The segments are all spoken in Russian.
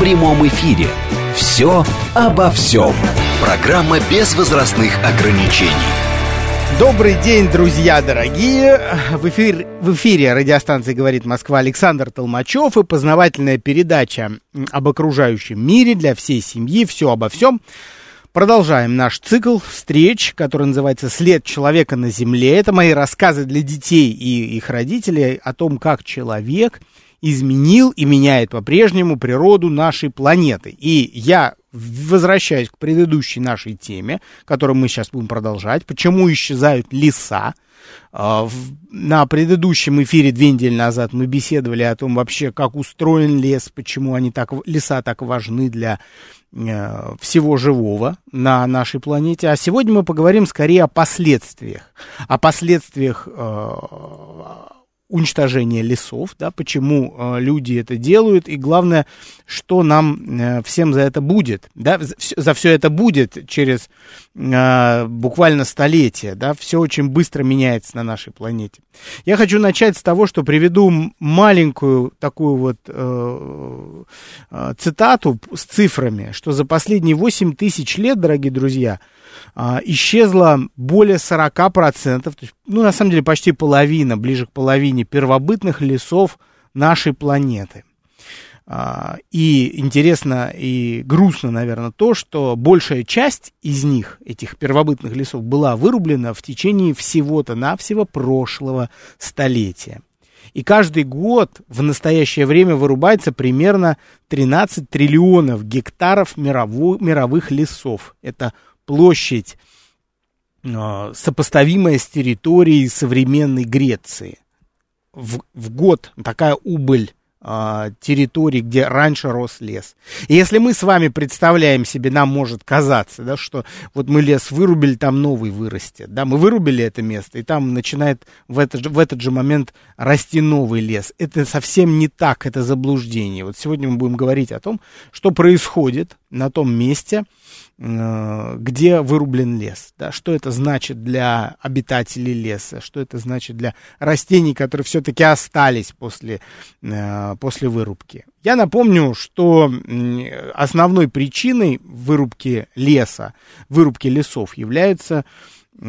прямом эфире. «Все обо всем». Программа без возрастных ограничений. Добрый день, друзья дорогие! В, эфир, в эфире радиостанции «Говорит Москва» Александр Толмачев и познавательная передача об окружающем мире для всей семьи «Все обо всем». Продолжаем наш цикл встреч, который называется «След человека на Земле». Это мои рассказы для детей и их родителей о том, как человек изменил и меняет по-прежнему природу нашей планеты. И я возвращаюсь к предыдущей нашей теме, которую мы сейчас будем продолжать. Почему исчезают леса? А, на предыдущем эфире две недели назад мы беседовали о том вообще, как устроен лес, почему они так, леса так важны для Э, всего живого на нашей планете. А сегодня мы поговорим скорее о последствиях. О последствиях э, уничтожения лесов, да, почему э, люди это делают, и главное, что нам э, всем за это будет, да, за, за все это будет через э, буквально столетия, да, все очень быстро меняется на нашей планете. Я хочу начать с того, что приведу маленькую такую вот э, э, цитату с цифрами, что за последние 8 тысяч лет, дорогие друзья, а, исчезло более 40%, то есть, ну, на самом деле, почти половина, ближе к половине первобытных лесов нашей планеты. А, и интересно и грустно, наверное, то, что большая часть из них, этих первобытных лесов, была вырублена в течение всего-то навсего прошлого столетия. И каждый год в настоящее время вырубается примерно 13 триллионов гектаров мировых, лесов. Это площадь, сопоставимая с территорией современной Греции. В, в год такая убыль а, территорий, где раньше рос лес. И если мы с вами представляем себе, нам может казаться, да, что вот мы лес вырубили, там новый вырастет. Да, мы вырубили это место, и там начинает в этот, в этот же момент расти новый лес. Это совсем не так, это заблуждение. Вот сегодня мы будем говорить о том, что происходит на том месте, где вырублен лес, да, что это значит для обитателей леса, что это значит для растений, которые все-таки остались после, э, после вырубки. Я напомню, что основной причиной вырубки леса, вырубки лесов является э,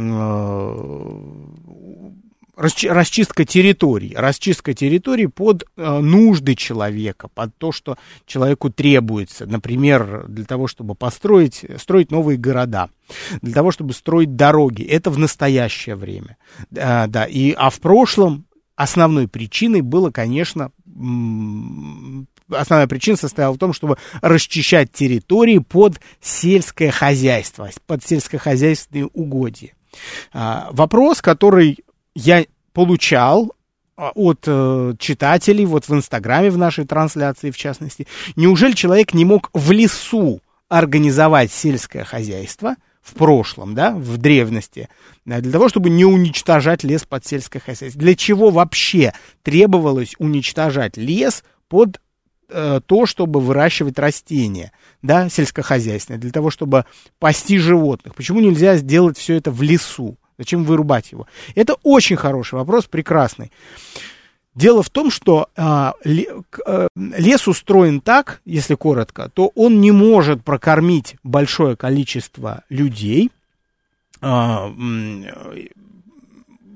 расчистка территорий, расчистка территорий под э, нужды человека, под то, что человеку требуется, например, для того, чтобы построить, строить новые города, для того, чтобы строить дороги. Это в настоящее время, да, да. И а в прошлом основной причиной было, конечно, основная причина состояла в том, чтобы расчищать территории под сельское хозяйство, под сельскохозяйственные угодья. А, вопрос, который я получал а, от э, читателей, вот в Инстаграме, в нашей трансляции, в частности, неужели человек не мог в лесу организовать сельское хозяйство в прошлом, да, в древности, для того, чтобы не уничтожать лес под сельское хозяйство? Для чего вообще требовалось уничтожать лес под э, то, чтобы выращивать растения, да, сельскохозяйственные, для того, чтобы пасти животных? Почему нельзя сделать все это в лесу? Зачем вырубать его? Это очень хороший вопрос, прекрасный. Дело в том, что а, э, лес устроен так, если коротко, то он не может прокормить большое количество людей.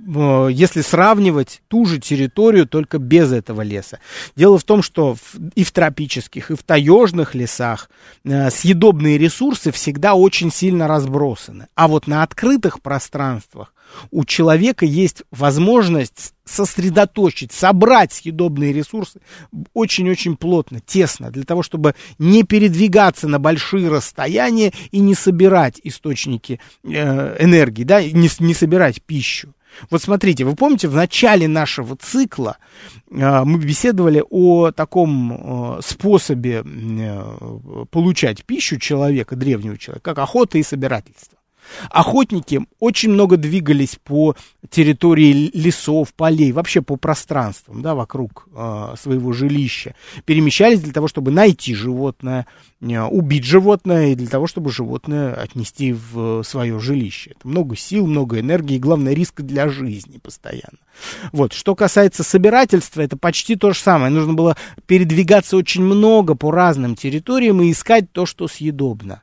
Если сравнивать ту же территорию, только без этого леса. Дело в том, что и в тропических, и в таежных лесах э, съедобные ресурсы всегда очень сильно разбросаны. А вот на открытых пространствах у человека есть возможность сосредоточить, собрать съедобные ресурсы очень-очень плотно, тесно, для того, чтобы не передвигаться на большие расстояния и не собирать источники э, энергии, да, не, не собирать пищу. Вот смотрите, вы помните, в начале нашего цикла э, мы беседовали о таком э, способе э, получать пищу человека, древнего человека, как охота и собирательство. Охотники очень много двигались по территории лесов, полей, вообще по пространствам, да, вокруг э, своего жилища. Перемещались для того, чтобы найти животное, э, убить животное и для того, чтобы животное отнести в свое жилище. Это много сил, много энергии и, главное, риска для жизни постоянно. Вот. Что касается собирательства, это почти то же самое. Нужно было передвигаться очень много по разным территориям и искать то, что съедобно.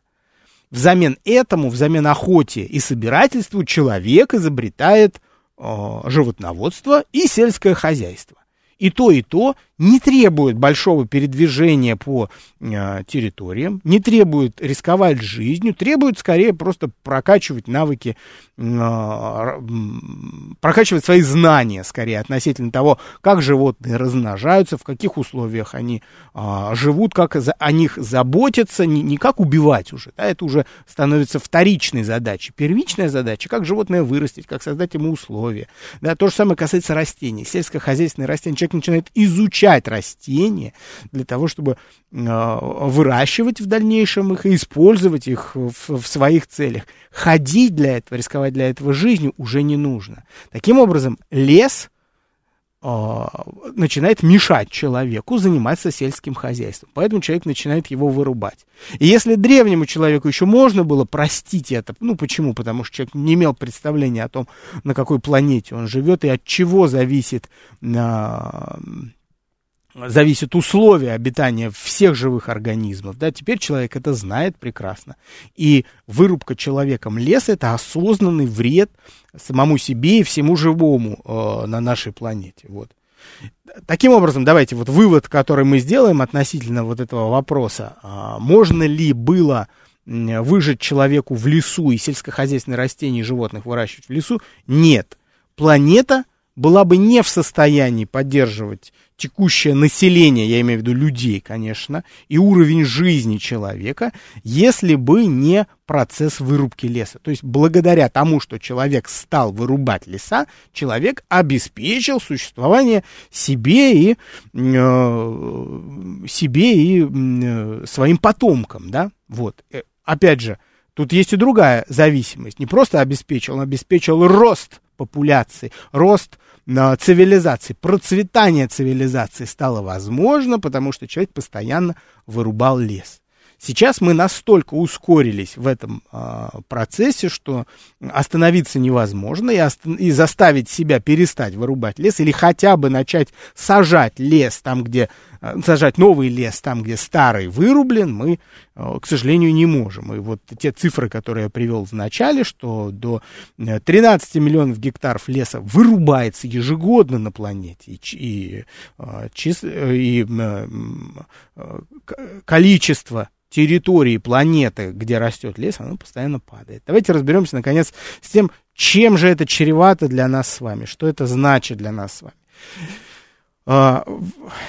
Взамен этому, взамен охоте и собирательству человек изобретает э, животноводство и сельское хозяйство. И то, и то не требует большого передвижения по э, территориям, не требует рисковать жизнью, требует скорее просто прокачивать навыки, э, прокачивать свои знания скорее относительно того, как животные размножаются, в каких условиях они э, живут, как за, о них заботятся, не, не как убивать уже, да, это уже становится вторичной задачей. Первичная задача, как животное вырастить, как создать ему условия. Да, то же самое касается растений, сельскохозяйственные растения. Человек начинает изучать изучать растения для того, чтобы э, выращивать в дальнейшем их и использовать их в, в своих целях. Ходить для этого, рисковать для этого жизнью уже не нужно. Таким образом, лес э, начинает мешать человеку заниматься сельским хозяйством. Поэтому человек начинает его вырубать. И если древнему человеку еще можно было простить это, ну почему? Потому что человек не имел представления о том, на какой планете он живет и от чего зависит э, зависят условия обитания всех живых организмов, да, теперь человек это знает прекрасно. И вырубка человеком леса – это осознанный вред самому себе и всему живому э, на нашей планете, вот. Таким образом, давайте вот вывод, который мы сделаем относительно вот этого вопроса, э, можно ли было выжить человеку в лесу и сельскохозяйственные растения и животных выращивать в лесу? Нет. Планета была бы не в состоянии поддерживать текущее население, я имею в виду людей, конечно, и уровень жизни человека, если бы не процесс вырубки леса. То есть благодаря тому, что человек стал вырубать леса, человек обеспечил существование себе и, э, себе и э, своим потомкам, да, вот. Э, опять же, тут есть и другая зависимость. Не просто обеспечил, он обеспечил рост популяции, рост э, цивилизации, процветание цивилизации стало возможно, потому что человек постоянно вырубал лес. Сейчас мы настолько ускорились в этом э, процессе, что остановиться невозможно, и, ост- и заставить себя перестать вырубать лес, или хотя бы начать сажать лес там, где сажать новый лес там, где старый вырублен, мы, э, к сожалению, не можем. И вот те цифры, которые я привел в начале, что до 13 миллионов гектаров леса вырубается ежегодно на планете, и, и, и, и количество территории планеты, где растет лес, оно постоянно падает. Давайте разберемся, наконец, с тем, чем же это чревато для нас с вами, что это значит для нас с вами. А,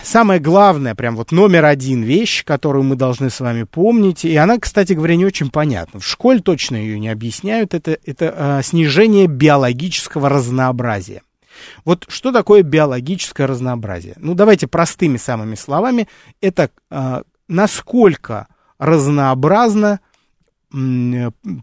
самое главное, прям вот номер один вещь, которую мы должны с вами помнить, и она, кстати говоря, не очень понятна. В школе точно ее не объясняют, это, это а, снижение биологического разнообразия. Вот что такое биологическое разнообразие? Ну, давайте простыми самыми словами. Это а, насколько разнообразно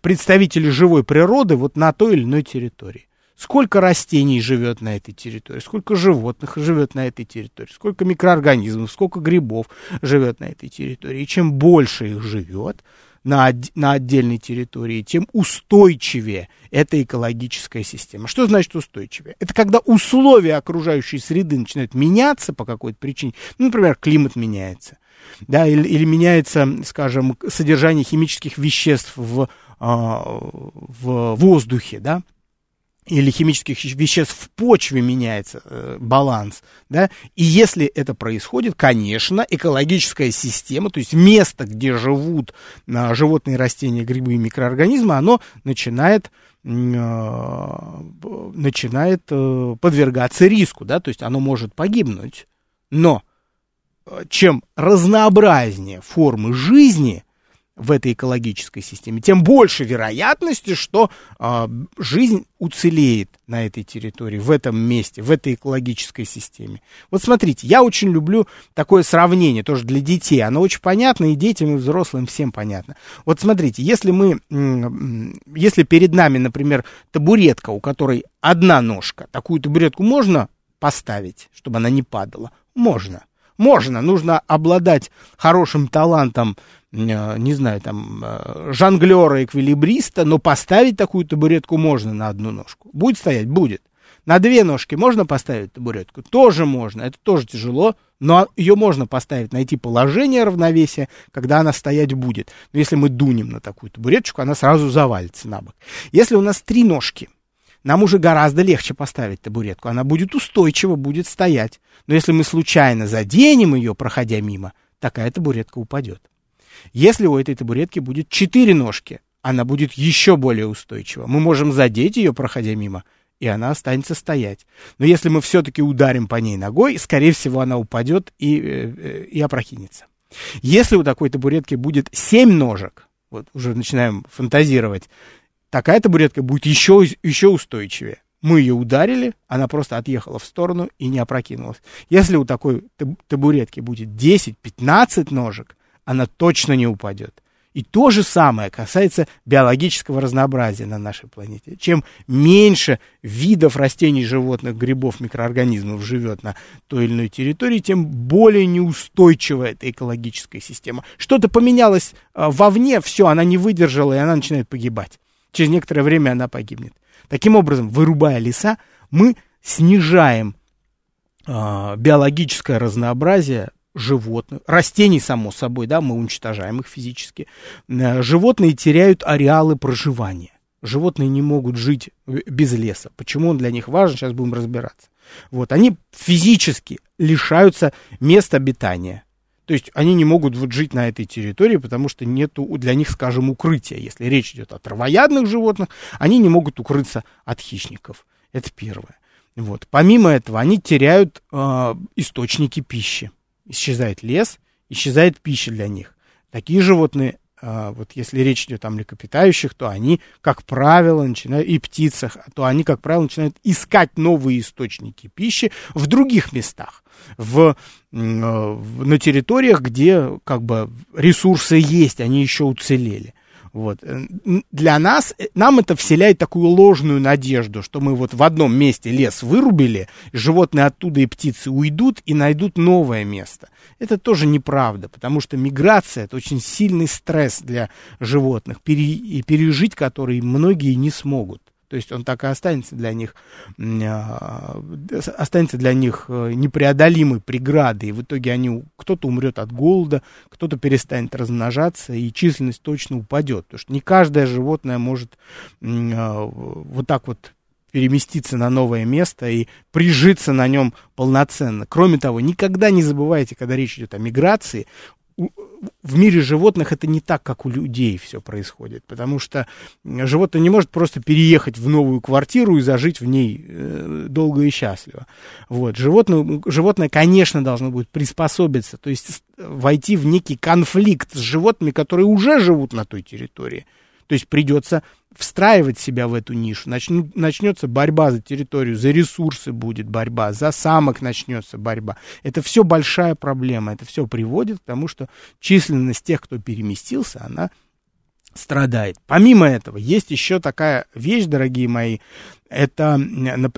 представители живой природы вот на той или иной территории. Сколько растений живет на этой территории, сколько животных живет на этой территории, сколько микроорганизмов, сколько грибов живет на этой территории. И чем больше их живет на, на отдельной территории, тем устойчивее эта экологическая система. Что значит устойчивее? Это когда условия окружающей среды начинают меняться по какой-то причине. Ну, например, климат меняется да, или, или меняется, скажем, содержание химических веществ в, а, в воздухе, да, или химических веществ в почве меняется э, баланс, да, и если это происходит, конечно, экологическая система, то есть место, где живут э, животные, растения, грибы и микроорганизмы, оно начинает э, начинает э, подвергаться риску, да, то есть оно может погибнуть, но чем разнообразнее формы жизни в этой экологической системе, тем больше вероятности, что э, жизнь уцелеет на этой территории, в этом месте, в этой экологической системе. Вот смотрите, я очень люблю такое сравнение, тоже для детей. Оно очень понятно и детям, и взрослым всем понятно. Вот смотрите, если мы, если перед нами, например, табуретка, у которой одна ножка, такую табуретку можно поставить, чтобы она не падала? Можно. Можно, нужно обладать хорошим талантом, не знаю, там, э, жонглера, эквилибриста, но поставить такую табуретку можно на одну ножку. Будет стоять? Будет. На две ножки можно поставить табуретку? Тоже можно. Это тоже тяжело, но ее можно поставить, найти положение равновесия, когда она стоять будет. Но если мы дунем на такую табуреточку, она сразу завалится на бок. Если у нас три ножки – нам уже гораздо легче поставить табуретку. Она будет устойчиво, будет стоять. Но если мы случайно заденем ее, проходя мимо, такая табуретка упадет. Если у этой табуретки будет четыре ножки, она будет еще более устойчива. Мы можем задеть ее, проходя мимо, и она останется стоять. Но если мы все-таки ударим по ней ногой, скорее всего, она упадет и, э, э, и опрокинется. Если у такой табуретки будет семь ножек, вот уже начинаем фантазировать, такая табуретка будет еще, еще устойчивее. Мы ее ударили, она просто отъехала в сторону и не опрокинулась. Если у такой табуретки будет 10-15 ножек, она точно не упадет. И то же самое касается биологического разнообразия на нашей планете. Чем меньше видов растений, животных, грибов, микроорганизмов живет на той или иной территории, тем более неустойчива эта экологическая система. Что-то поменялось а, вовне, все, она не выдержала, и она начинает погибать через некоторое время она погибнет. Таким образом, вырубая леса, мы снижаем э, биологическое разнообразие животных, растений, само собой, да, мы уничтожаем их физически. Э, животные теряют ареалы проживания. Животные не могут жить без леса. Почему он для них важен, сейчас будем разбираться. Вот, они физически лишаются места обитания. То есть они не могут вот жить на этой территории, потому что нет для них, скажем, укрытия. Если речь идет о травоядных животных, они не могут укрыться от хищников. Это первое. Вот. Помимо этого, они теряют э, источники пищи. Исчезает лес, исчезает пища для них. Такие животные а, вот если речь идет о млекопитающих, то они, как правило, начинают, и птицах, то они, как правило, начинают искать новые источники пищи в других местах, в, в, на территориях, где как бы ресурсы есть, они еще уцелели. Вот. Э, для нас, э, нам это вселяет такую ложную надежду, что мы вот в одном месте лес вырубили, животные оттуда и птицы уйдут и найдут новое место. Это тоже неправда, потому что миграция – это очень сильный стресс для животных, пережить который многие не смогут. То есть он так и останется для них, а, останется для них э, непреодолимой преградой. И в итоге они, кто-то умрет от голода, кто-то перестанет размножаться, и численность точно упадет. Потому что не каждое животное может а, вот так вот переместиться на новое место и прижиться на нем полноценно. Кроме того, никогда не забывайте, когда речь идет о миграции, в мире животных это не так, как у людей все происходит, потому что животное не может просто переехать в новую квартиру и зажить в ней э, долго и счастливо. Вот. Животное, животное, конечно, должно будет приспособиться, то есть войти в некий конфликт с животными, которые уже живут на той территории. То есть придется встраивать себя в эту нишу. Начну, начнется борьба за территорию, за ресурсы будет борьба, за самок начнется борьба. Это все большая проблема. Это все приводит к тому, что численность тех, кто переместился, она страдает. Помимо этого, есть еще такая вещь, дорогие мои, это,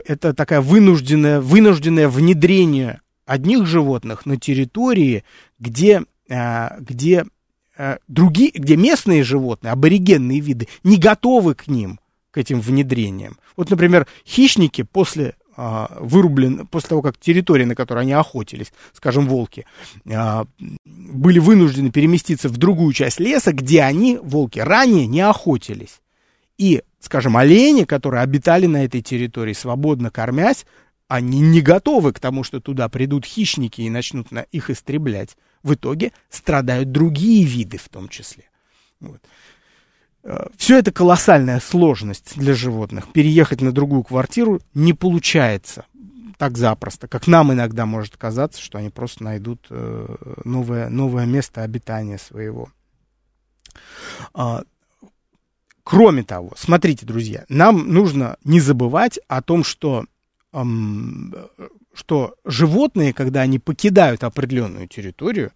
это такая вынужденное, вынужденное внедрение одних животных на территории, где, а, где другие, где местные животные, аборигенные виды, не готовы к ним, к этим внедрениям. Вот, например, хищники после а, вырублен, после того, как территория, на которой они охотились, скажем, волки, а, были вынуждены переместиться в другую часть леса, где они, волки, ранее не охотились. И, скажем, олени, которые обитали на этой территории, свободно кормясь, они не готовы к тому, что туда придут хищники и начнут на их истреблять в итоге страдают другие виды в том числе. Вот. Э, Все это колоссальная сложность для животных. Переехать на другую квартиру не получается так запросто, как нам иногда может казаться, что они просто найдут э, новое, новое место обитания своего. А, кроме того, смотрите, друзья, нам нужно не забывать о том, что, что животные, когда они покидают определенную территорию,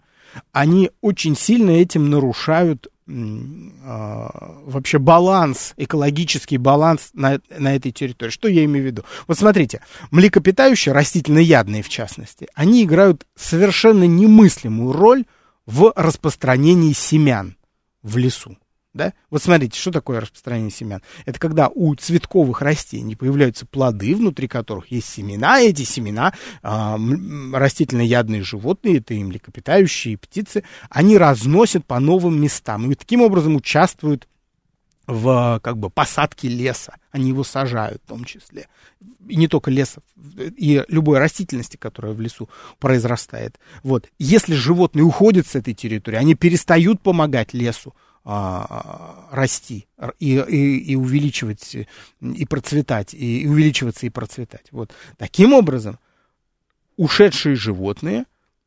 они очень сильно этим нарушают а, вообще баланс, экологический баланс на, на этой территории. Что я имею в виду? Вот смотрите, млекопитающие, растительноядные в частности, они играют совершенно немыслимую роль в распространении семян в лесу. Да? Вот смотрите, что такое распространение семян? Это когда у цветковых растений появляются плоды, внутри которых есть семена, и эти семена, э, растительноядные животные, это и млекопитающие, и птицы, они разносят по новым местам и таким образом участвуют в как бы посадке леса. Они его сажают в том числе. И не только леса, и любой растительности, которая в лесу произрастает. Вот. Если животные уходят с этой территории, они перестают помогать лесу а, расти и, и, и увеличивать, и процветать, и, и увеличиваться и процветать. Вот. Таким образом, ушедшие животные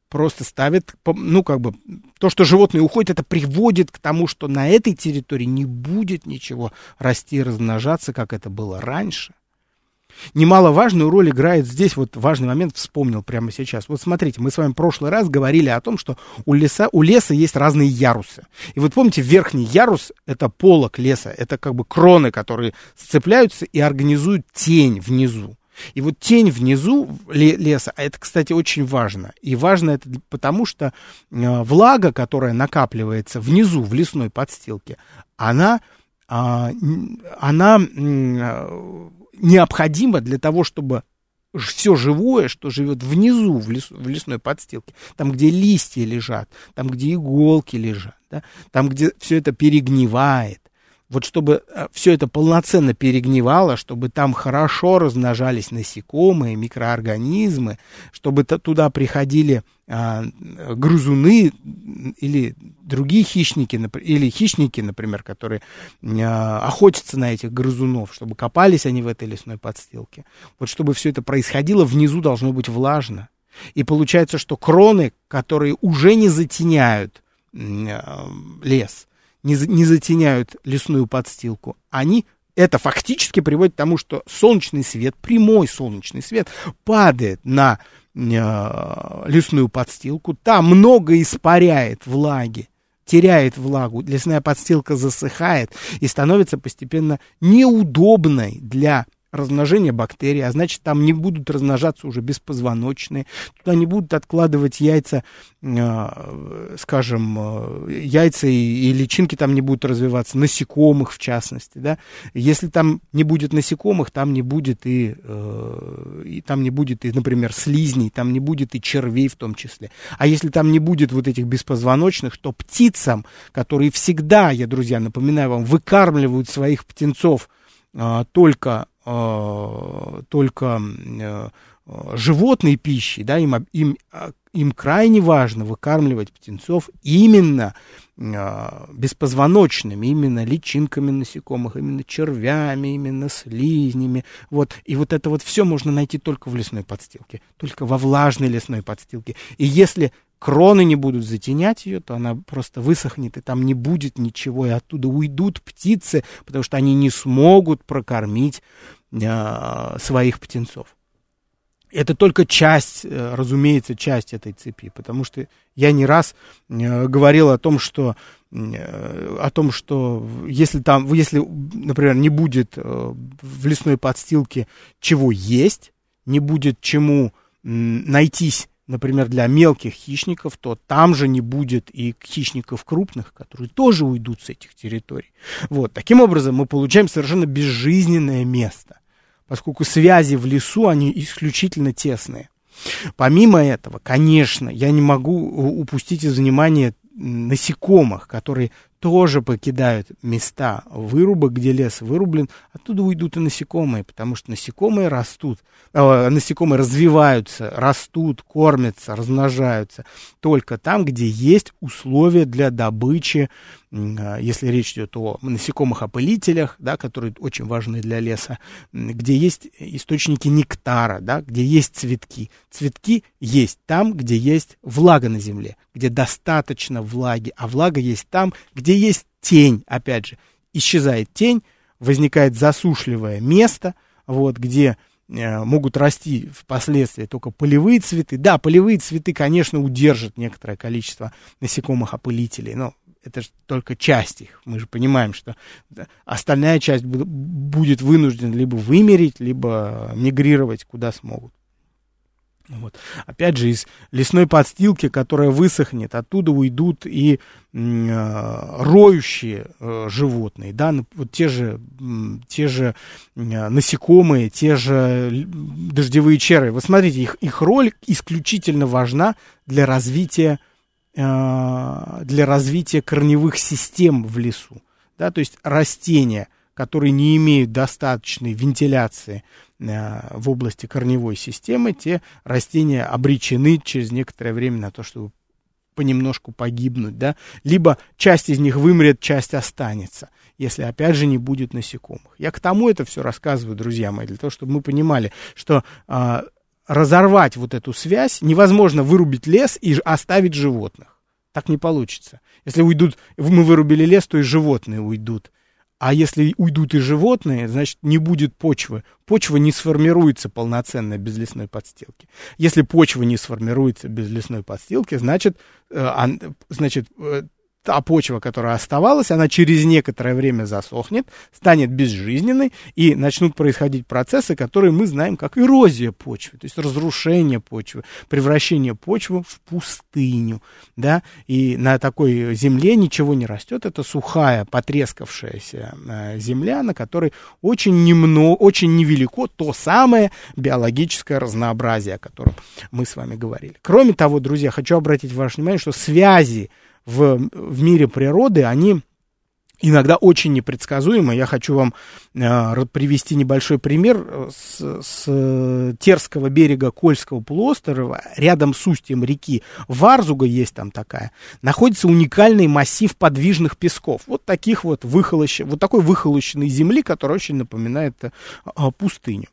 просто ставят, ну, как бы, то, что животные уходят, это приводит к тому, что на этой территории не будет ничего расти и размножаться, как это было раньше. Немаловажную роль играет здесь, вот важный момент вспомнил прямо сейчас. Вот смотрите, мы с вами в прошлый раз говорили о том, что у леса, у леса есть разные ярусы. И вот помните, верхний ярус — это полок леса, это как бы кроны, которые сцепляются и организуют тень внизу. И вот тень внизу леса, а это, кстати, очень важно. И важно это потому, что э, влага, которая накапливается внизу, в лесной подстилке, она, а, она необходимо для того, чтобы все живое, что живет внизу, в, лесу, в лесной подстилке, там, где листья лежат, там, где иголки лежат, да, там, где все это перегнивает, вот чтобы э, все это полноценно перегнивало, чтобы там хорошо размножались насекомые, микроорганизмы, чтобы туда приходили а, грызуны или другие хищники, или хищники, например, которые а, охотятся на этих грызунов, чтобы копались они в этой лесной подстилке. Вот чтобы все это происходило, внизу должно быть влажно. И получается, что кроны, которые уже не затеняют а, лес, не, не затеняют лесную подстилку, они это фактически приводит к тому, что солнечный свет, прямой солнечный свет падает на э, лесную подстилку, там много испаряет влаги, теряет влагу, лесная подстилка засыхает и становится постепенно неудобной для размножение бактерий, а значит, там не будут размножаться уже беспозвоночные, туда не будут откладывать яйца, э, скажем, э, яйца и, и личинки там не будут развиваться, насекомых в частности, да. Если там не будет насекомых, там не будет и, э, и там не будет и, например, слизней, там не будет и червей в том числе. А если там не будет вот этих беспозвоночных, то птицам, которые всегда, я, друзья, напоминаю вам, выкармливают своих птенцов только только э, животной пищей, да, им, им, им крайне важно выкармливать птенцов именно э, беспозвоночными, именно личинками насекомых, именно червями, именно слизнями. Вот. И вот это вот все можно найти только в лесной подстилке, только во влажной лесной подстилке. И если кроны не будут затенять ее, то она просто высохнет, и там не будет ничего, и оттуда уйдут птицы, потому что они не смогут прокормить э, своих птенцов. Это только часть, э, разумеется, часть этой цепи, потому что я не раз э, говорил о том, что э, о том, что если там, если, например, не будет в лесной подстилке чего есть, не будет чему найтись например, для мелких хищников, то там же не будет и хищников крупных, которые тоже уйдут с этих территорий. Вот, таким образом мы получаем совершенно безжизненное место, поскольку связи в лесу, они исключительно тесные. Помимо этого, конечно, я не могу упустить из внимания насекомых, которые тоже покидают места вырубок, где лес вырублен, оттуда уйдут и насекомые, потому что насекомые растут, э, насекомые развиваются, растут, кормятся, размножаются только там, где есть условия для добычи если речь идет о насекомых-опылителях, да, которые очень важны для леса, где есть источники нектара, да, где есть цветки. Цветки есть там, где есть влага на земле, где достаточно влаги, а влага есть там, где где есть тень, опять же, исчезает тень, возникает засушливое место, вот, где э, могут расти впоследствии только полевые цветы. Да, полевые цветы, конечно, удержат некоторое количество насекомых-опылителей, но это же только часть их. Мы же понимаем, что остальная часть будет вынуждена либо вымереть, либо мигрировать куда смогут. Вот. Опять же, из лесной подстилки, которая высохнет, оттуда уйдут и э, роющие э, животные, да, вот те же, те же э, насекомые, те же дождевые черви. Вы смотрите, их, их роль исключительно важна для развития, э, для развития корневых систем в лесу. Да, то есть растения, которые не имеют достаточной вентиляции Э, в области корневой системы, те растения обречены через некоторое время на то, чтобы понемножку погибнуть, да, либо часть из них вымрет, часть останется, если опять же не будет насекомых. Я к тому это все рассказываю, друзья мои, для того, чтобы мы понимали, что а, разорвать вот эту связь невозможно вырубить лес и оставить животных. Так не получится. Если уйдут, мы вырубили лес, то и животные уйдут. А если уйдут и животные, значит, не будет почвы. Почва не сформируется полноценно без лесной подстилки. Если почва не сформируется без лесной подстилки, значит, э, значит э, та почва, которая оставалась, она через некоторое время засохнет, станет безжизненной, и начнут происходить процессы, которые мы знаем как эрозия почвы, то есть разрушение почвы, превращение почвы в пустыню, да, и на такой земле ничего не растет, это сухая, потрескавшаяся э, земля, на которой очень немного, очень невелико то самое биологическое разнообразие, о котором мы с вами говорили. Кроме того, друзья, хочу обратить ваше внимание, что связи в, в мире природы, они иногда очень непредсказуемы. Я хочу вам э, привести небольшой пример с, с Терского берега Кольского полуострова, рядом с устьем реки Варзуга есть там такая, находится уникальный массив подвижных песков. Вот таких вот выхолощ... вот такой выхолощенной земли, которая очень напоминает э, пустыню.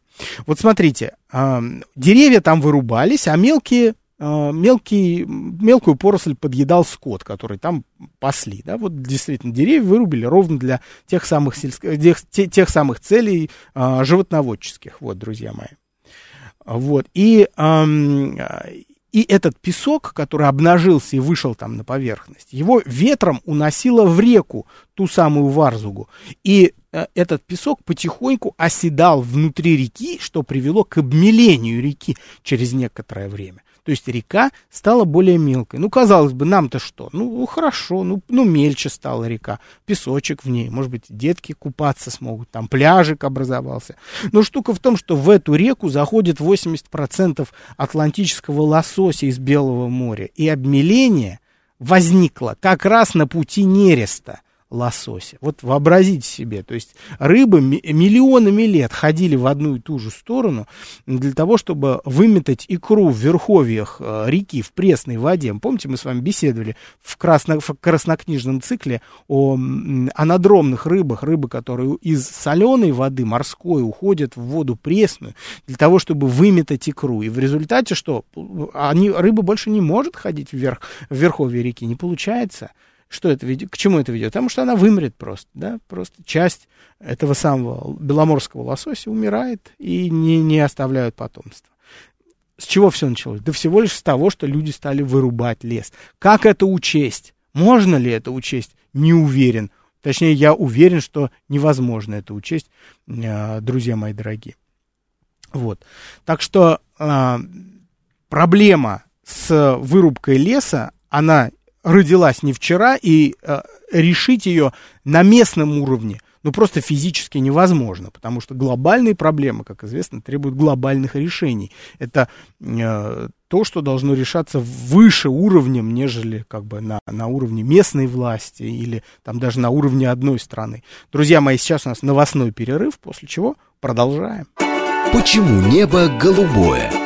Вот смотрите, э, деревья там вырубались, а мелкие мелкий, мелкую поросль подъедал скот, который там пасли. Да? Вот действительно деревья вырубили ровно для тех самых, сельск... тех, тех самых целей а, животноводческих, вот, друзья мои. Вот. И, эм, и этот песок, который обнажился и вышел там на поверхность, его ветром уносило в реку, ту самую Варзугу. И э, этот песок потихоньку оседал внутри реки, что привело к обмелению реки через некоторое время. То есть река стала более мелкой. Ну, казалось бы, нам-то что? Ну, хорошо, ну, ну, мельче стала река, песочек в ней, может быть, детки купаться смогут, там пляжик образовался. Но штука в том, что в эту реку заходит 80% атлантического лосося из Белого моря, и обмеление возникло как раз на пути нереста лосося. Вот вообразите себе, то есть рыбы миллионами лет ходили в одну и ту же сторону для того, чтобы выметать икру в верховьях э, реки в пресной воде. Помните, мы с вами беседовали в, красно, в краснокнижном цикле о анадромных рыбах, рыбы, которые из соленой воды морской уходят в воду пресную для того, чтобы выметать икру. И в результате что? Они, рыба больше не может ходить вверх, в верховье реки, не получается. Что это ведет? К чему это ведет? Потому что она вымрет просто, да, просто часть этого самого беломорского лосося умирает и не, не оставляют потомства. С чего все началось? Да всего лишь с того, что люди стали вырубать лес. Как это учесть? Можно ли это учесть? Не уверен. Точнее, я уверен, что невозможно это учесть, э, друзья мои дорогие. Вот. Так что э, проблема с вырубкой леса, она родилась не вчера, и э, решить ее на местном уровне, ну, просто физически невозможно, потому что глобальные проблемы, как известно, требуют глобальных решений. Это э, то, что должно решаться выше уровнем, нежели как бы на, на уровне местной власти или там даже на уровне одной страны. Друзья мои, сейчас у нас новостной перерыв, после чего продолжаем. Почему небо голубое?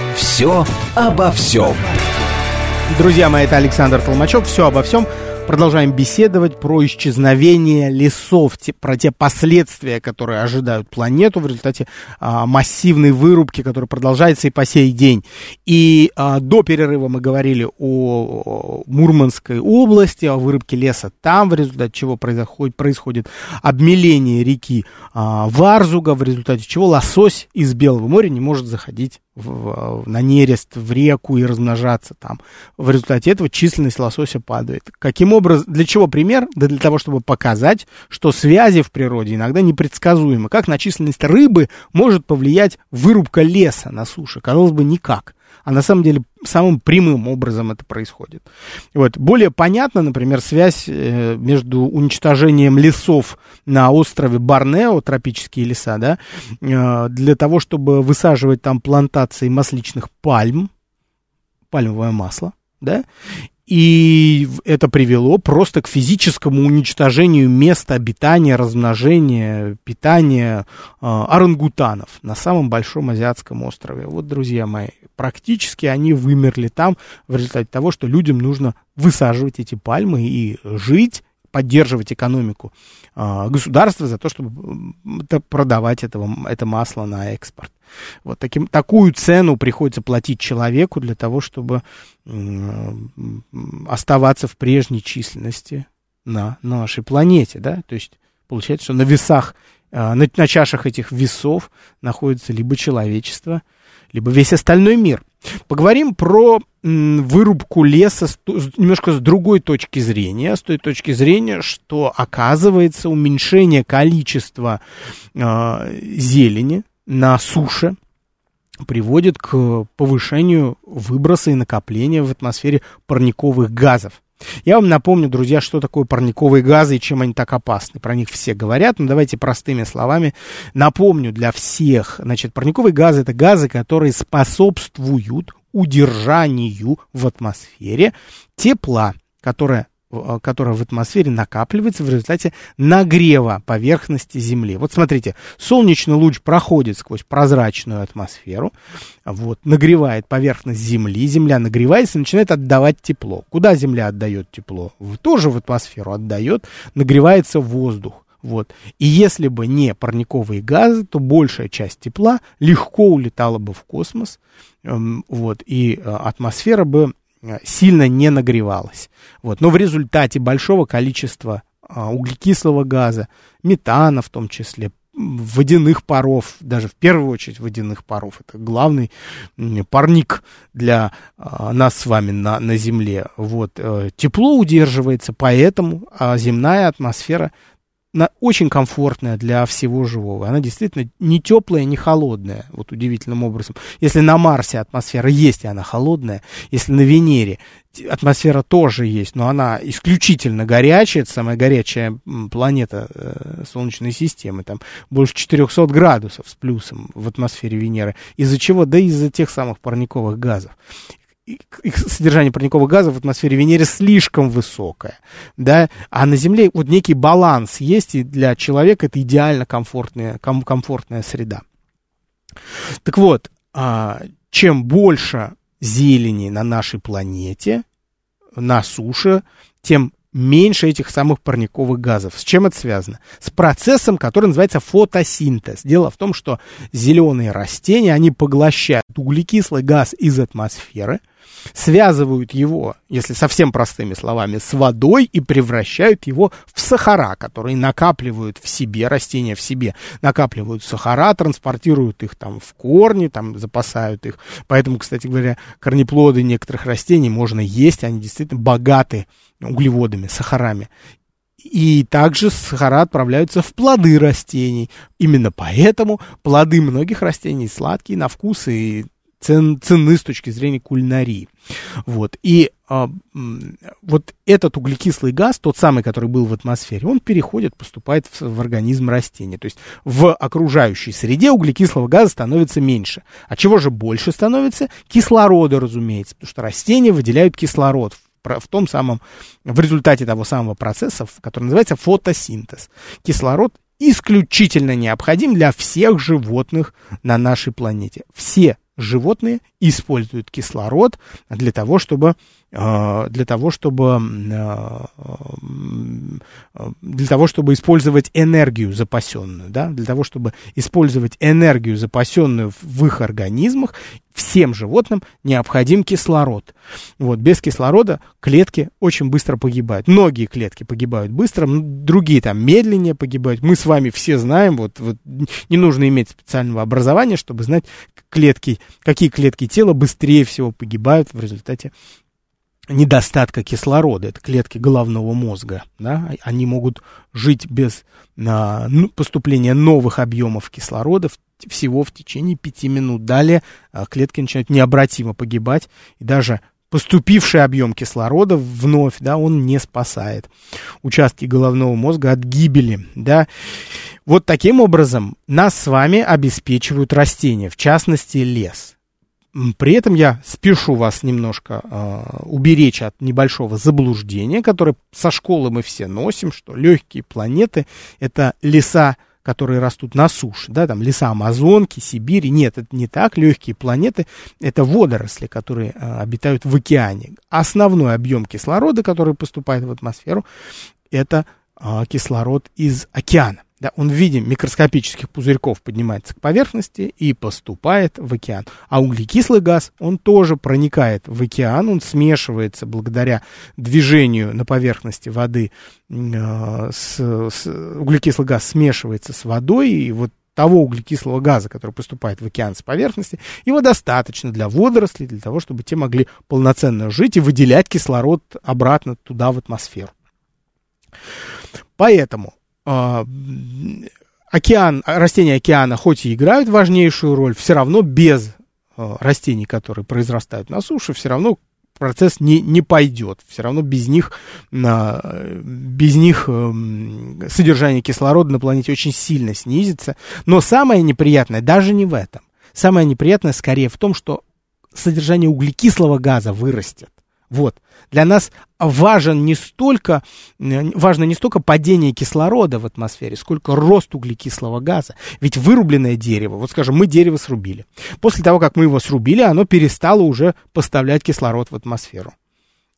Все обо всем. Друзья мои, это Александр Толмачев. Все обо всем. Продолжаем беседовать про исчезновение лесов, те, про те последствия, которые ожидают планету в результате а, массивной вырубки, которая продолжается и по сей день. И а, до перерыва мы говорили о Мурманской области, о вырубке леса там, в результате чего происходит, происходит обмеление реки а, Варзуга, в результате чего лосось из Белого моря не может заходить в, на нерест, в реку и размножаться там. В результате этого численность лосося падает. Каким образом, для чего пример? Да для того, чтобы показать, что связи в природе иногда непредсказуемы. Как на численность рыбы может повлиять вырубка леса на суше? Казалось бы, никак а на самом деле самым прямым образом это происходит. Вот. Более понятна, например, связь э, между уничтожением лесов на острове Борнео, тропические леса, да, э, для того, чтобы высаживать там плантации масличных пальм, пальмовое масло, да, и это привело просто к физическому уничтожению места обитания, размножения, питания э, орангутанов на самом большом азиатском острове. Вот, друзья мои, практически они вымерли там в результате того, что людям нужно высаживать эти пальмы и жить, поддерживать экономику э, государства за то, чтобы продавать этого, это масло на экспорт. Вот таким, такую цену приходится платить человеку для того, чтобы оставаться в прежней численности на, на нашей планете, да, то есть получается, что на весах, э, на, на чашах этих весов находится либо человечество, либо весь остальной мир. Поговорим про вырубку леса немножко с другой точки зрения, с той точки зрения, что оказывается уменьшение количества э, зелени на суше приводит к повышению выброса и накопления в атмосфере парниковых газов. Я вам напомню, друзья, что такое парниковые газы и чем они так опасны. Про них все говорят, но давайте простыми словами напомню для всех. Значит, парниковые газы – это газы, которые способствуют удержанию в атмосфере тепла, которое которая в атмосфере накапливается в результате нагрева поверхности Земли. Вот смотрите, солнечный луч проходит сквозь прозрачную атмосферу, вот, нагревает поверхность Земли, Земля нагревается и начинает отдавать тепло. Куда Земля отдает тепло? Тоже в атмосферу отдает, нагревается воздух. Вот. И если бы не парниковые газы, то большая часть тепла легко улетала бы в космос, эм, вот, и э, атмосфера бы сильно не нагревалась. Вот. Но в результате большого количества а, углекислого газа, метана в том числе, водяных паров, даже в первую очередь водяных паров, это главный парник для а, нас с вами на, на Земле. Вот. Э, тепло удерживается, поэтому а, земная атмосфера она очень комфортная для всего живого. Она действительно не теплая, не холодная, вот удивительным образом. Если на Марсе атмосфера есть, и она холодная, если на Венере атмосфера тоже есть, но она исключительно горячая, это самая горячая планета э, Солнечной системы, там больше 400 градусов с плюсом в атмосфере Венеры. Из-за чего? Да из-за тех самых парниковых газов их содержание парниковых газов в атмосфере Венеры слишком высокое, да, а на Земле вот некий баланс есть, и для человека это идеально комфортная, ком, комфортная среда. Так вот, а, чем больше зелени на нашей планете, на суше, тем меньше этих самых парниковых газов. С чем это связано? С процессом, который называется фотосинтез. Дело в том, что зеленые растения, они поглощают углекислый газ из атмосферы – связывают его, если совсем простыми словами, с водой и превращают его в сахара, которые накапливают в себе, растения в себе накапливают сахара, транспортируют их там в корни, там запасают их. Поэтому, кстати говоря, корнеплоды некоторых растений можно есть, они действительно богаты углеводами, сахарами. И также сахара отправляются в плоды растений. Именно поэтому плоды многих растений сладкие на вкус и цен, ценны с точки зрения кулинарии. Вот. И а, вот этот углекислый газ, тот самый, который был в атмосфере, он переходит, поступает в, в организм растения. То есть в окружающей среде углекислого газа становится меньше. А чего же больше становится? Кислорода, разумеется, потому что растения выделяют кислород в том самом, в результате того самого процесса, который называется фотосинтез. Кислород исключительно необходим для всех животных на нашей планете. Все животные используют кислород для того, чтобы а, для того, чтобы а, для того, чтобы использовать энергию запасенную, да, для того, чтобы использовать энергию, запасенную в их организмах, всем животным необходим кислород. Вот, без кислорода клетки очень быстро погибают. Многие клетки погибают быстро, другие там медленнее погибают. Мы с вами все знаем, вот, вот не нужно иметь специального образования, чтобы знать клетки, какие клетки тела быстрее всего погибают в результате недостатка кислорода, это клетки головного мозга, да, они могут жить без а, ну, поступления новых объемов кислорода всего в течение пяти минут. Далее а, клетки начинают необратимо погибать, и даже поступивший объем кислорода вновь, да, он не спасает участки головного мозга от гибели, да. Вот таким образом нас с вами обеспечивают растения, в частности лес. При этом я спешу вас немножко э, уберечь от небольшого заблуждения, которое со школы мы все носим, что легкие планеты это леса, которые растут на суше, да, там леса Амазонки, Сибири. Нет, это не так. Легкие планеты это водоросли, которые э, обитают в океане. Основной объем кислорода, который поступает в атмосферу, это э, кислород из океана. Да, он в виде микроскопических пузырьков поднимается к поверхности и поступает в океан. А углекислый газ, он тоже проникает в океан, он смешивается благодаря движению на поверхности воды. Э, с, с, углекислый газ смешивается с водой, и вот того углекислого газа, который поступает в океан с поверхности, его достаточно для водорослей, для того, чтобы те могли полноценно жить и выделять кислород обратно туда, в атмосферу. Поэтому океан, растения океана хоть и играют важнейшую роль, все равно без а, растений, которые произрастают на суше, все равно процесс не, не пойдет. Все равно без них, без них содержание кислорода на планете очень сильно снизится. Но самое неприятное даже не в этом. Самое неприятное скорее в том, что содержание углекислого газа вырастет. Вот. Для нас важен не столько, важно не столько падение кислорода в атмосфере, сколько рост углекислого газа. Ведь вырубленное дерево, вот скажем, мы дерево срубили. После того, как мы его срубили, оно перестало уже поставлять кислород в атмосферу.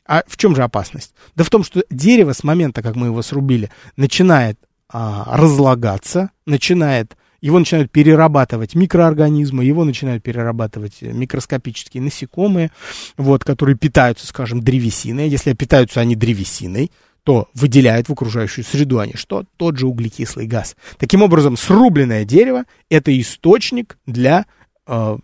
А в чем же опасность? Да в том, что дерево с момента, как мы его срубили, начинает а, разлагаться, начинает его начинают перерабатывать микроорганизмы, его начинают перерабатывать микроскопические насекомые, вот, которые питаются, скажем, древесиной. Если питаются они древесиной, то выделяют в окружающую среду они что? Тот же углекислый газ. Таким образом, срубленное дерево – это источник для а,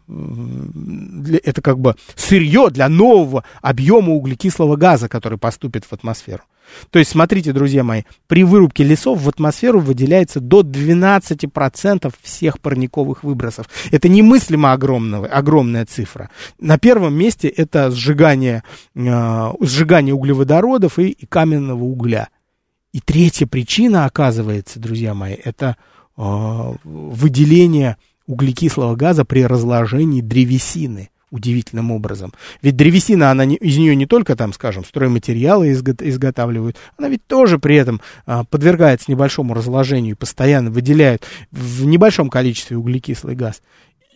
это как бы сырье для нового объема углекислого газа, который поступит в атмосферу. То есть, смотрите, друзья мои, при вырубке лесов в атмосферу выделяется до 12% всех парниковых выбросов. Это немыслимо огромная, огромная цифра. На первом месте это сжигание, э, сжигание углеводородов и, и каменного угля. И третья причина, оказывается, друзья мои, это э, выделение углекислого газа при разложении древесины удивительным образом. Ведь древесина, она не, из нее не только там, скажем, стройматериалы изго, изготавливают, она ведь тоже при этом а, подвергается небольшому разложению, постоянно выделяют в небольшом количестве углекислый газ.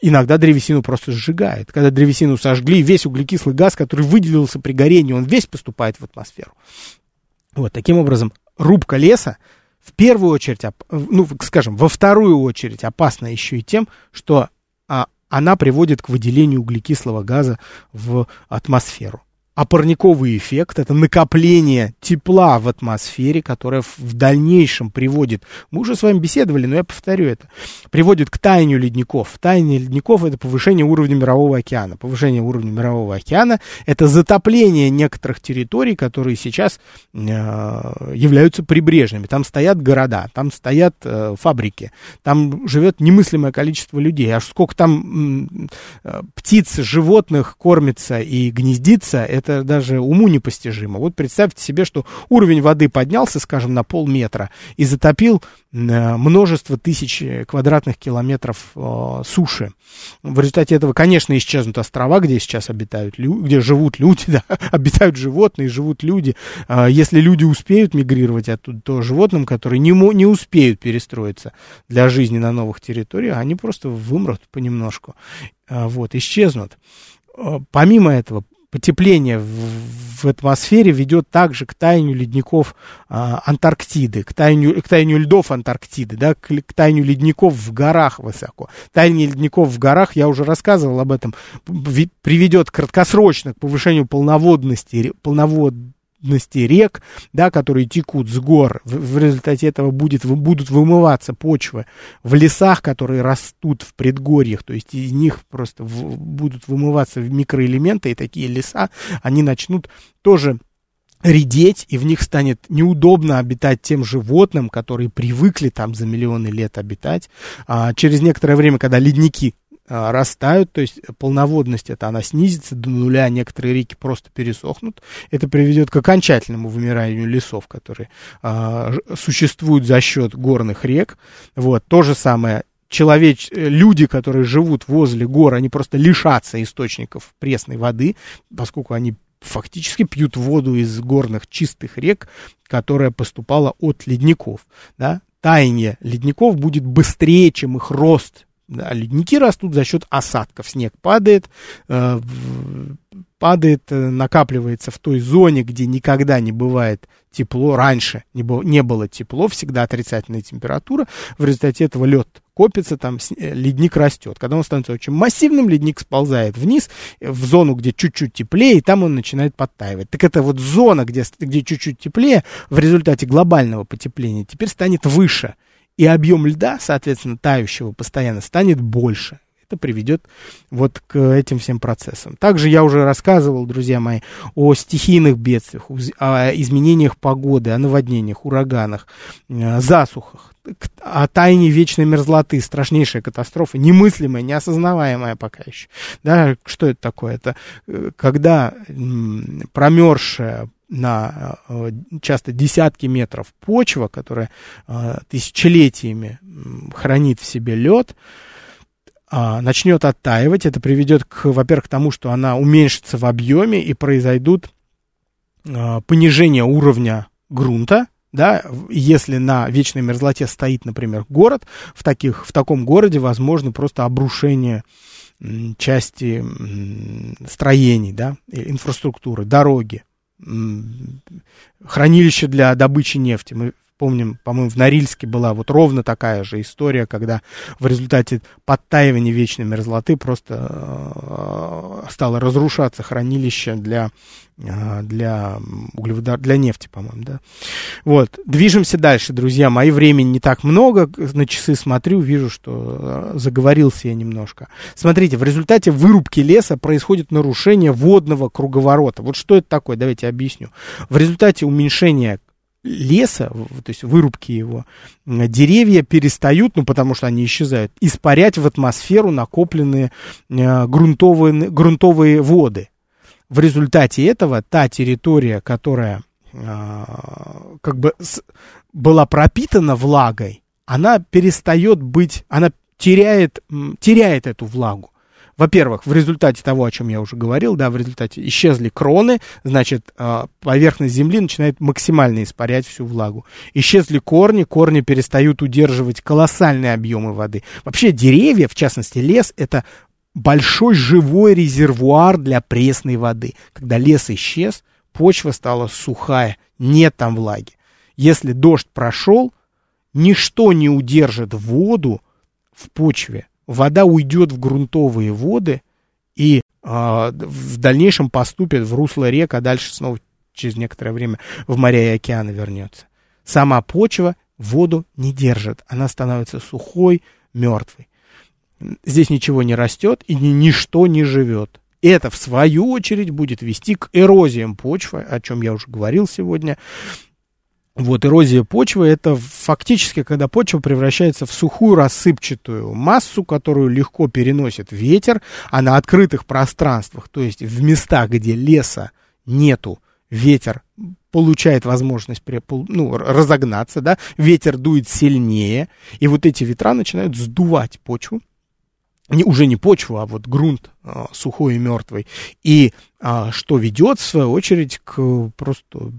Иногда древесину просто сжигает. Когда древесину сожгли, весь углекислый газ, который выделился при горении, он весь поступает в атмосферу. Вот, таким образом, рубка леса в первую очередь, ну, скажем, во вторую очередь опасна еще и тем, что а, она приводит к выделению углекислого газа в атмосферу. А парниковый эффект – это накопление тепла в атмосфере, которое в дальнейшем приводит, мы уже с вами беседовали, но я повторю это, приводит к таянию ледников. Таяние ледников – это повышение уровня мирового океана. Повышение уровня мирового океана – это затопление некоторых территорий, которые сейчас э, являются прибрежными. Там стоят города, там стоят э, фабрики, там живет немыслимое количество людей. Аж сколько там э, птиц, животных кормится и гнездится – это даже уму непостижимо. Вот представьте себе, что уровень воды поднялся, скажем, на полметра и затопил Э, множество тысяч квадратных километров э, суши. В результате этого, конечно, исчезнут острова, где сейчас обитают, где живут люди, да, обитают животные, живут люди. Э, если люди успеют мигрировать оттуда, то животным, которые не, не успеют перестроиться для жизни на новых территориях, они просто вымрут понемножку, э, вот, исчезнут. Э, помимо этого, потепление в, в атмосфере ведет также к таянию ледников а, Антарктиды, к таянию, к таянию льдов Антарктиды, да, к, к таянию ледников в горах высоко. Таяние ледников в горах, я уже рассказывал об этом, приведет краткосрочно к повышению полноводности, полновод, рек, да, которые текут с гор, в, в результате этого будет, будут вымываться почвы в лесах, которые растут в предгорьях, то есть из них просто в, будут вымываться микроэлементы, и такие леса, они начнут тоже редеть, и в них станет неудобно обитать тем животным, которые привыкли там за миллионы лет обитать. А через некоторое время, когда ледники растают, то есть полноводность это она снизится до нуля, некоторые реки просто пересохнут. Это приведет к окончательному вымиранию лесов, которые а, существуют за счет горных рек. Вот, то же самое человеч... люди, которые живут возле гор, они просто лишатся источников пресной воды, поскольку они фактически пьют воду из горных чистых рек, которая поступала от ледников. Да? Таяние ледников будет быстрее, чем их рост да, ледники растут за счет осадков. Снег падает, э, падает, э, накапливается в той зоне, где никогда не бывает тепло. Раньше не было, не было тепло, всегда отрицательная температура. В результате этого лед копится, там э, ледник растет. Когда он становится очень массивным, ледник сползает вниз, в зону, где чуть-чуть теплее, и там он начинает подтаивать. Так это вот зона, где, где чуть-чуть теплее, в результате глобального потепления теперь станет выше и объем льда, соответственно, тающего постоянно станет больше. Это приведет вот к этим всем процессам. Также я уже рассказывал, друзья мои, о стихийных бедствиях, о изменениях погоды, о наводнениях, ураганах, э, засухах, о тайне вечной мерзлоты, страшнейшая катастрофа, немыслимая, неосознаваемая пока еще. Да, что это такое? Это э, когда промерзшая на э, часто десятки метров почва, которая э, тысячелетиями хранит в себе лед, а, начнет оттаивать. Это приведет, к, во-первых, к тому, что она уменьшится в объеме и произойдут э, понижение уровня грунта, да, если на вечной мерзлоте стоит, например, город, в, таких, в таком городе возможно просто обрушение части строений, да, инфраструктуры, дороги, хранилище для добычи нефти. Мы помним, по-моему, в Норильске была вот ровно такая же история, когда в результате подтаивания вечной мерзлоты просто э, стало разрушаться хранилище для, э, для углеводор... для нефти, по-моему, да. Вот, движемся дальше, друзья. Мои времени не так много, на часы смотрю, вижу, что э, заговорился я немножко. Смотрите, в результате вырубки леса происходит нарушение водного круговорота. Вот что это такое, давайте объясню. В результате уменьшения леса, то есть вырубки его, деревья перестают, ну потому что они исчезают, испарять в атмосферу накопленные э, грунтовые, грунтовые воды. В результате этого та территория, которая э, как бы была пропитана влагой, она перестает быть, она теряет, теряет эту влагу. Во-первых, в результате того, о чем я уже говорил, да, в результате исчезли кроны, значит, а, поверхность земли начинает максимально испарять всю влагу. Исчезли корни, корни перестают удерживать колоссальные объемы воды. Вообще деревья, в частности лес, это большой живой резервуар для пресной воды. Когда лес исчез, почва стала сухая, нет там влаги. Если дождь прошел, ничто не удержит воду в почве вода уйдет в грунтовые воды и э, в дальнейшем поступит в русло рек, а дальше снова через некоторое время в моря и океаны вернется. Сама почва воду не держит, она становится сухой, мертвой. Здесь ничего не растет и ни, ничто не живет. Это, в свою очередь, будет вести к эрозиям почвы, о чем я уже говорил сегодня, вот эрозия почвы это фактически, когда почва превращается в сухую рассыпчатую массу, которую легко переносит ветер, а на открытых пространствах, то есть в местах, где леса нету. Ветер получает возможность ну, разогнаться, да, ветер дует сильнее, и вот эти ветра начинают сдувать почву, не, уже не почву, а вот грунт а, сухой и мертвый. И а, что ведет, в свою очередь, к просто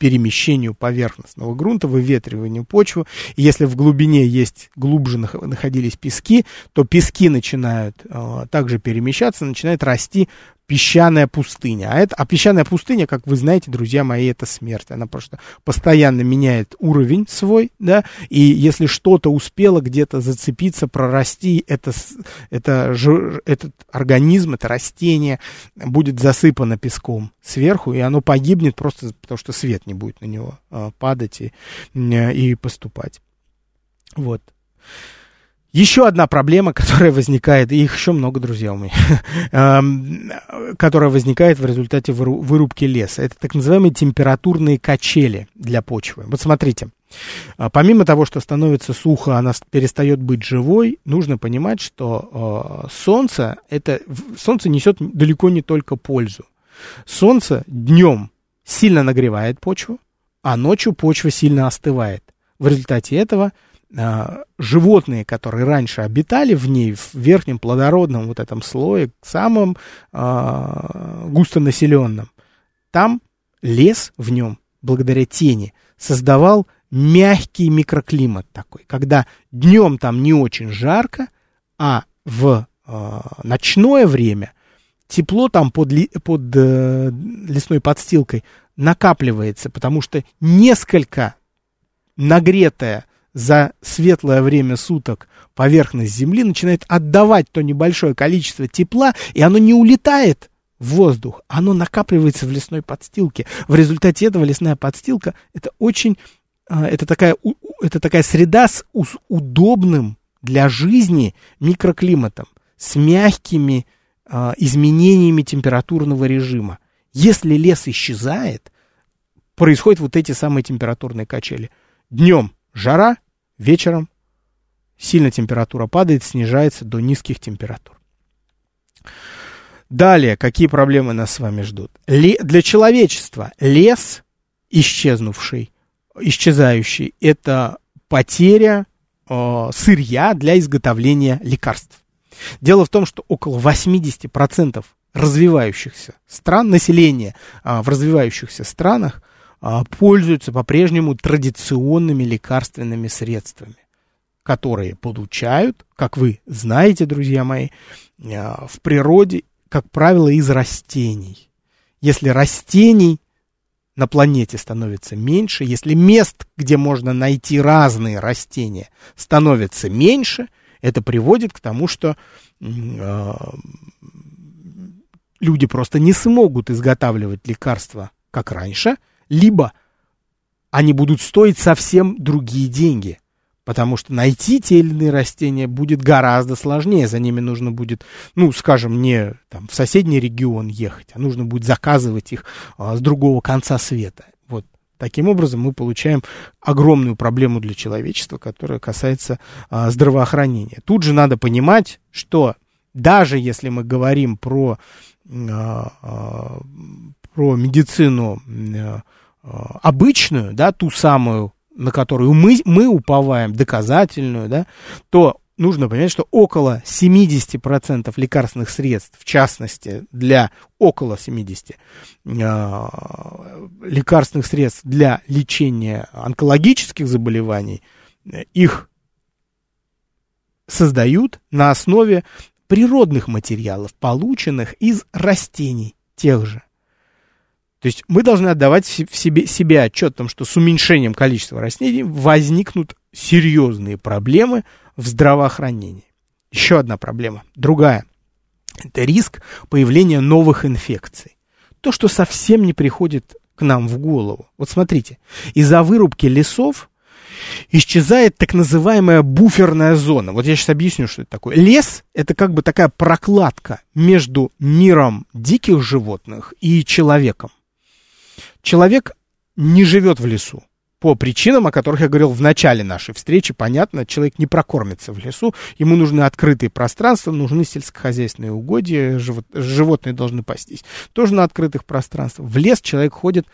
перемещению поверхностного грунта, выветриванию почвы. Если в глубине есть, глубже находились пески, то пески начинают э, также перемещаться, начинает расти песчаная пустыня. А, это, а песчаная пустыня, как вы знаете, друзья мои, это смерть. Она просто постоянно меняет уровень свой, да, и если что-то успело где-то зацепиться, прорасти, это, это, этот организм, это растение будет засыпано песком сверху, и оно погибнет просто потому, что свет не будет на него а, падать и, и поступать. Вот. Еще одна проблема, которая возникает, и их еще много, друзья меня, эм, которая возникает в результате вырубки леса. Это так называемые температурные качели для почвы. Вот смотрите, а, помимо того, что становится сухо, она перестает быть живой, нужно понимать, что э, солнце, это, солнце несет далеко не только пользу. Солнце днем сильно нагревает почву, а ночью почва сильно остывает. В результате этого а, животные, которые раньше обитали в ней, в верхнем плодородном вот этом слое, самом э, густонаселенном, там лес в нем, благодаря тени, создавал мягкий микроклимат такой, когда днем там не очень жарко, а в э, ночное время тепло там под, ли, под э, лесной подстилкой накапливается, потому что несколько нагретая за светлое время суток поверхность Земли начинает отдавать то небольшое количество тепла, и оно не улетает в воздух, оно накапливается в лесной подстилке. В результате этого лесная подстилка это очень, а, это такая, это такая среда с удобным для жизни микроклиматом, с мягкими а, изменениями температурного режима. Если лес исчезает, происходят вот эти самые температурные качели. Днем жара, вечером сильно температура падает, снижается до низких температур. Далее, какие проблемы нас с вами ждут? Ле- для человечества лес, исчезнувший, исчезающий, это потеря э, сырья для изготовления лекарств. Дело в том, что около 80% развивающихся стран, населения э, в развивающихся странах пользуются по-прежнему традиционными лекарственными средствами, которые получают, как вы знаете, друзья мои, а, в природе, как правило, из растений. Если растений на планете становится меньше, если мест, где можно найти разные растения, становится меньше, это приводит к тому, что э, люди просто не смогут изготавливать лекарства, как раньше – либо они будут стоить совсем другие деньги. Потому что найти те или иные растения будет гораздо сложнее. За ними нужно будет, ну, скажем, не там, в соседний регион ехать, а нужно будет заказывать их а, с другого конца света. Вот таким образом мы получаем огромную проблему для человечества, которая касается а, здравоохранения. Тут же надо понимать, что даже если мы говорим про, а, а, про медицину а, обычную, да, ту самую, на которую мы, мы уповаем, доказательную, да, то нужно понять, что около 70% лекарственных средств, в частности, для около 70 э, лекарственных средств для лечения онкологических заболеваний, их создают на основе природных материалов, полученных из растений тех же. То есть мы должны отдавать в себе, себе отчет о том, что с уменьшением количества растений возникнут серьезные проблемы в здравоохранении. Еще одна проблема, другая. Это риск появления новых инфекций. То, что совсем не приходит к нам в голову. Вот смотрите, из-за вырубки лесов исчезает так называемая буферная зона. Вот я сейчас объясню, что это такое. Лес – это как бы такая прокладка между миром диких животных и человеком. Человек не живет в лесу. по причинам, о которых я говорил в начале нашей встречи. Понятно, человек не прокормится в лесу, ему нужны открытые пространства, нужны сельскохозяйственные угодья, живот, животные должны пастись. Тоже на открытых пространствах. В лес человек ходит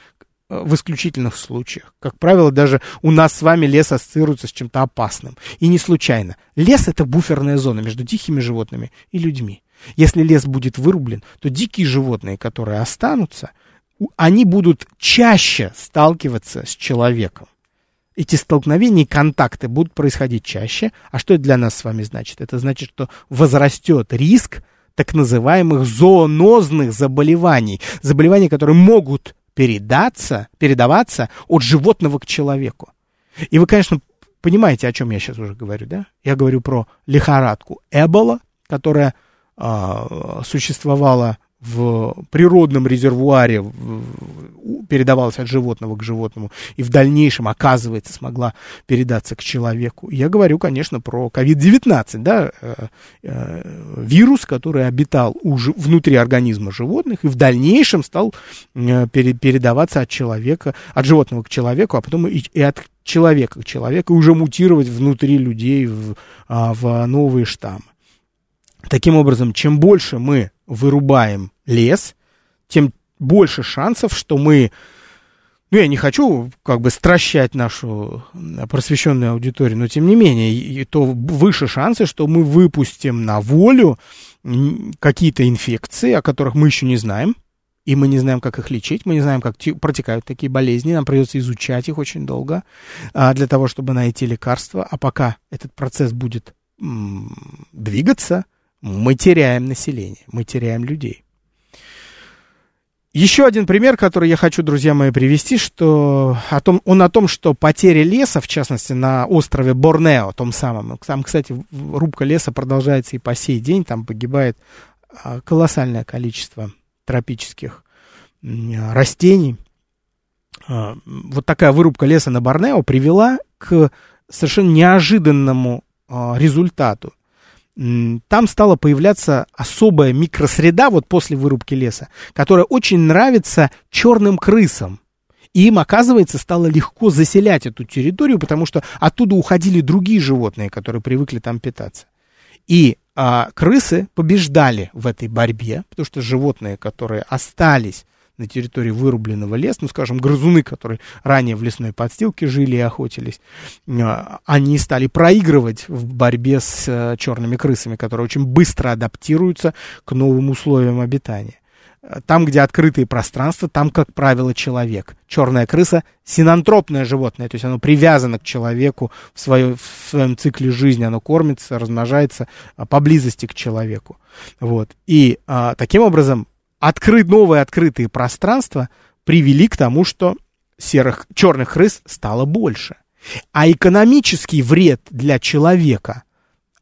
э, в исключительных случаях. Как правило, даже у нас с вами лес ассоциируется с чем-то опасным. И не случайно. Лес — это буферная зона между дикими животными и людьми. Если лес будет вырублен, то дикие животные, которые останутся — они будут чаще сталкиваться с человеком. Эти столкновения и контакты будут происходить чаще. А что это для нас с вами значит? Это значит, что возрастет риск так называемых зоонозных заболеваний. Заболеваний, которые могут передаться, передаваться от животного к человеку. И вы, конечно, понимаете, о чем я сейчас уже говорю, да? Я говорю про лихорадку Эбола, которая э, существовала в природном резервуаре передавалась от животного к животному и в дальнейшем, оказывается, смогла передаться к человеку. Я говорю, конечно, про COVID-19, да, э, э, вирус, который обитал уже внутри организма животных и в дальнейшем стал э, передаваться от человека, от животного к человеку, а потом и, и от человека к человеку, и уже мутировать внутри людей в, а, в новые штаммы. Таким образом, чем больше мы вырубаем лес, тем больше шансов, что мы... Ну, я не хочу как бы стращать нашу просвещенную аудиторию, но тем не менее, и то выше шансы, что мы выпустим на волю какие-то инфекции, о которых мы еще не знаем, и мы не знаем, как их лечить, мы не знаем, как протекают такие болезни, нам придется изучать их очень долго а, для того, чтобы найти лекарства, а пока этот процесс будет м- двигаться, мы теряем население, мы теряем людей. Еще один пример, который я хочу, друзья мои, привести, что о том, он о том, что потери леса, в частности, на острове Борнео, том самом, там, кстати, рубка леса продолжается и по сей день, там погибает а, колоссальное количество тропических растений. А, вот такая вырубка леса на Борнео привела к совершенно неожиданному а, результату там стала появляться особая микросреда вот после вырубки леса, которая очень нравится черным крысам. И им, оказывается, стало легко заселять эту территорию, потому что оттуда уходили другие животные, которые привыкли там питаться. И а, крысы побеждали в этой борьбе, потому что животные, которые остались на территории вырубленного леса, ну, скажем, грызуны, которые ранее в лесной подстилке жили и охотились, а, они стали проигрывать в борьбе с э, черными крысами, которые очень быстро адаптируются к новым условиям обитания. Там, где открытые пространства, там, как правило, человек. Черная крыса – синантропное животное, то есть оно привязано к человеку в, свое, в своем цикле жизни, оно кормится, размножается а, поблизости к человеку. Вот. И а, таким образом открыть, новые открытые пространства привели к тому, что серых, черных крыс стало больше. А экономический вред для человека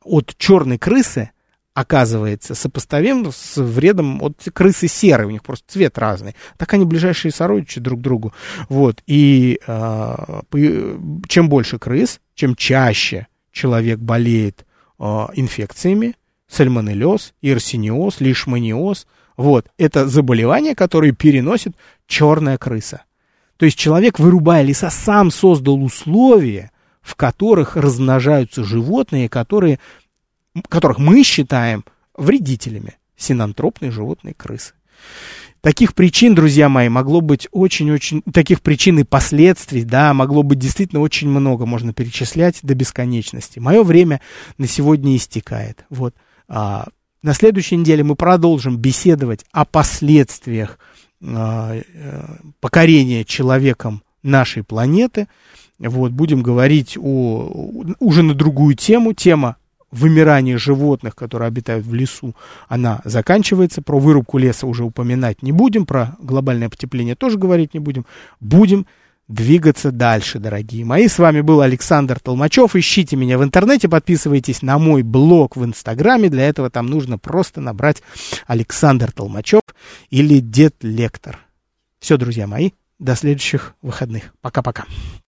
от черной крысы оказывается сопоставим с вредом от крысы серой, у них просто цвет разный. Так они ближайшие сородичи друг другу. Вот. И э, чем больше крыс, чем чаще человек болеет э, инфекциями, сальмонеллез, ирсиниоз, лишманиоз, вот, это заболевание, которое переносит черная крыса. То есть человек, вырубая леса, сам создал условия, в которых размножаются животные, которые, которых мы считаем вредителями синантропной животной крысы. Таких причин, друзья мои, могло быть очень-очень... Таких причин и последствий, да, могло быть действительно очень много. Можно перечислять до бесконечности. Мое время на сегодня истекает. Вот. На следующей неделе мы продолжим беседовать о последствиях э, покорения человеком нашей планеты. Вот, будем говорить о, уже на другую тему. Тема вымирания животных, которые обитают в лесу, она заканчивается. Про вырубку леса уже упоминать не будем, про глобальное потепление тоже говорить не будем. Будем двигаться дальше, дорогие мои. С вами был Александр Толмачев. Ищите меня в интернете, подписывайтесь на мой блог в Инстаграме. Для этого там нужно просто набрать Александр Толмачев или Дед Лектор. Все, друзья мои, до следующих выходных. Пока-пока.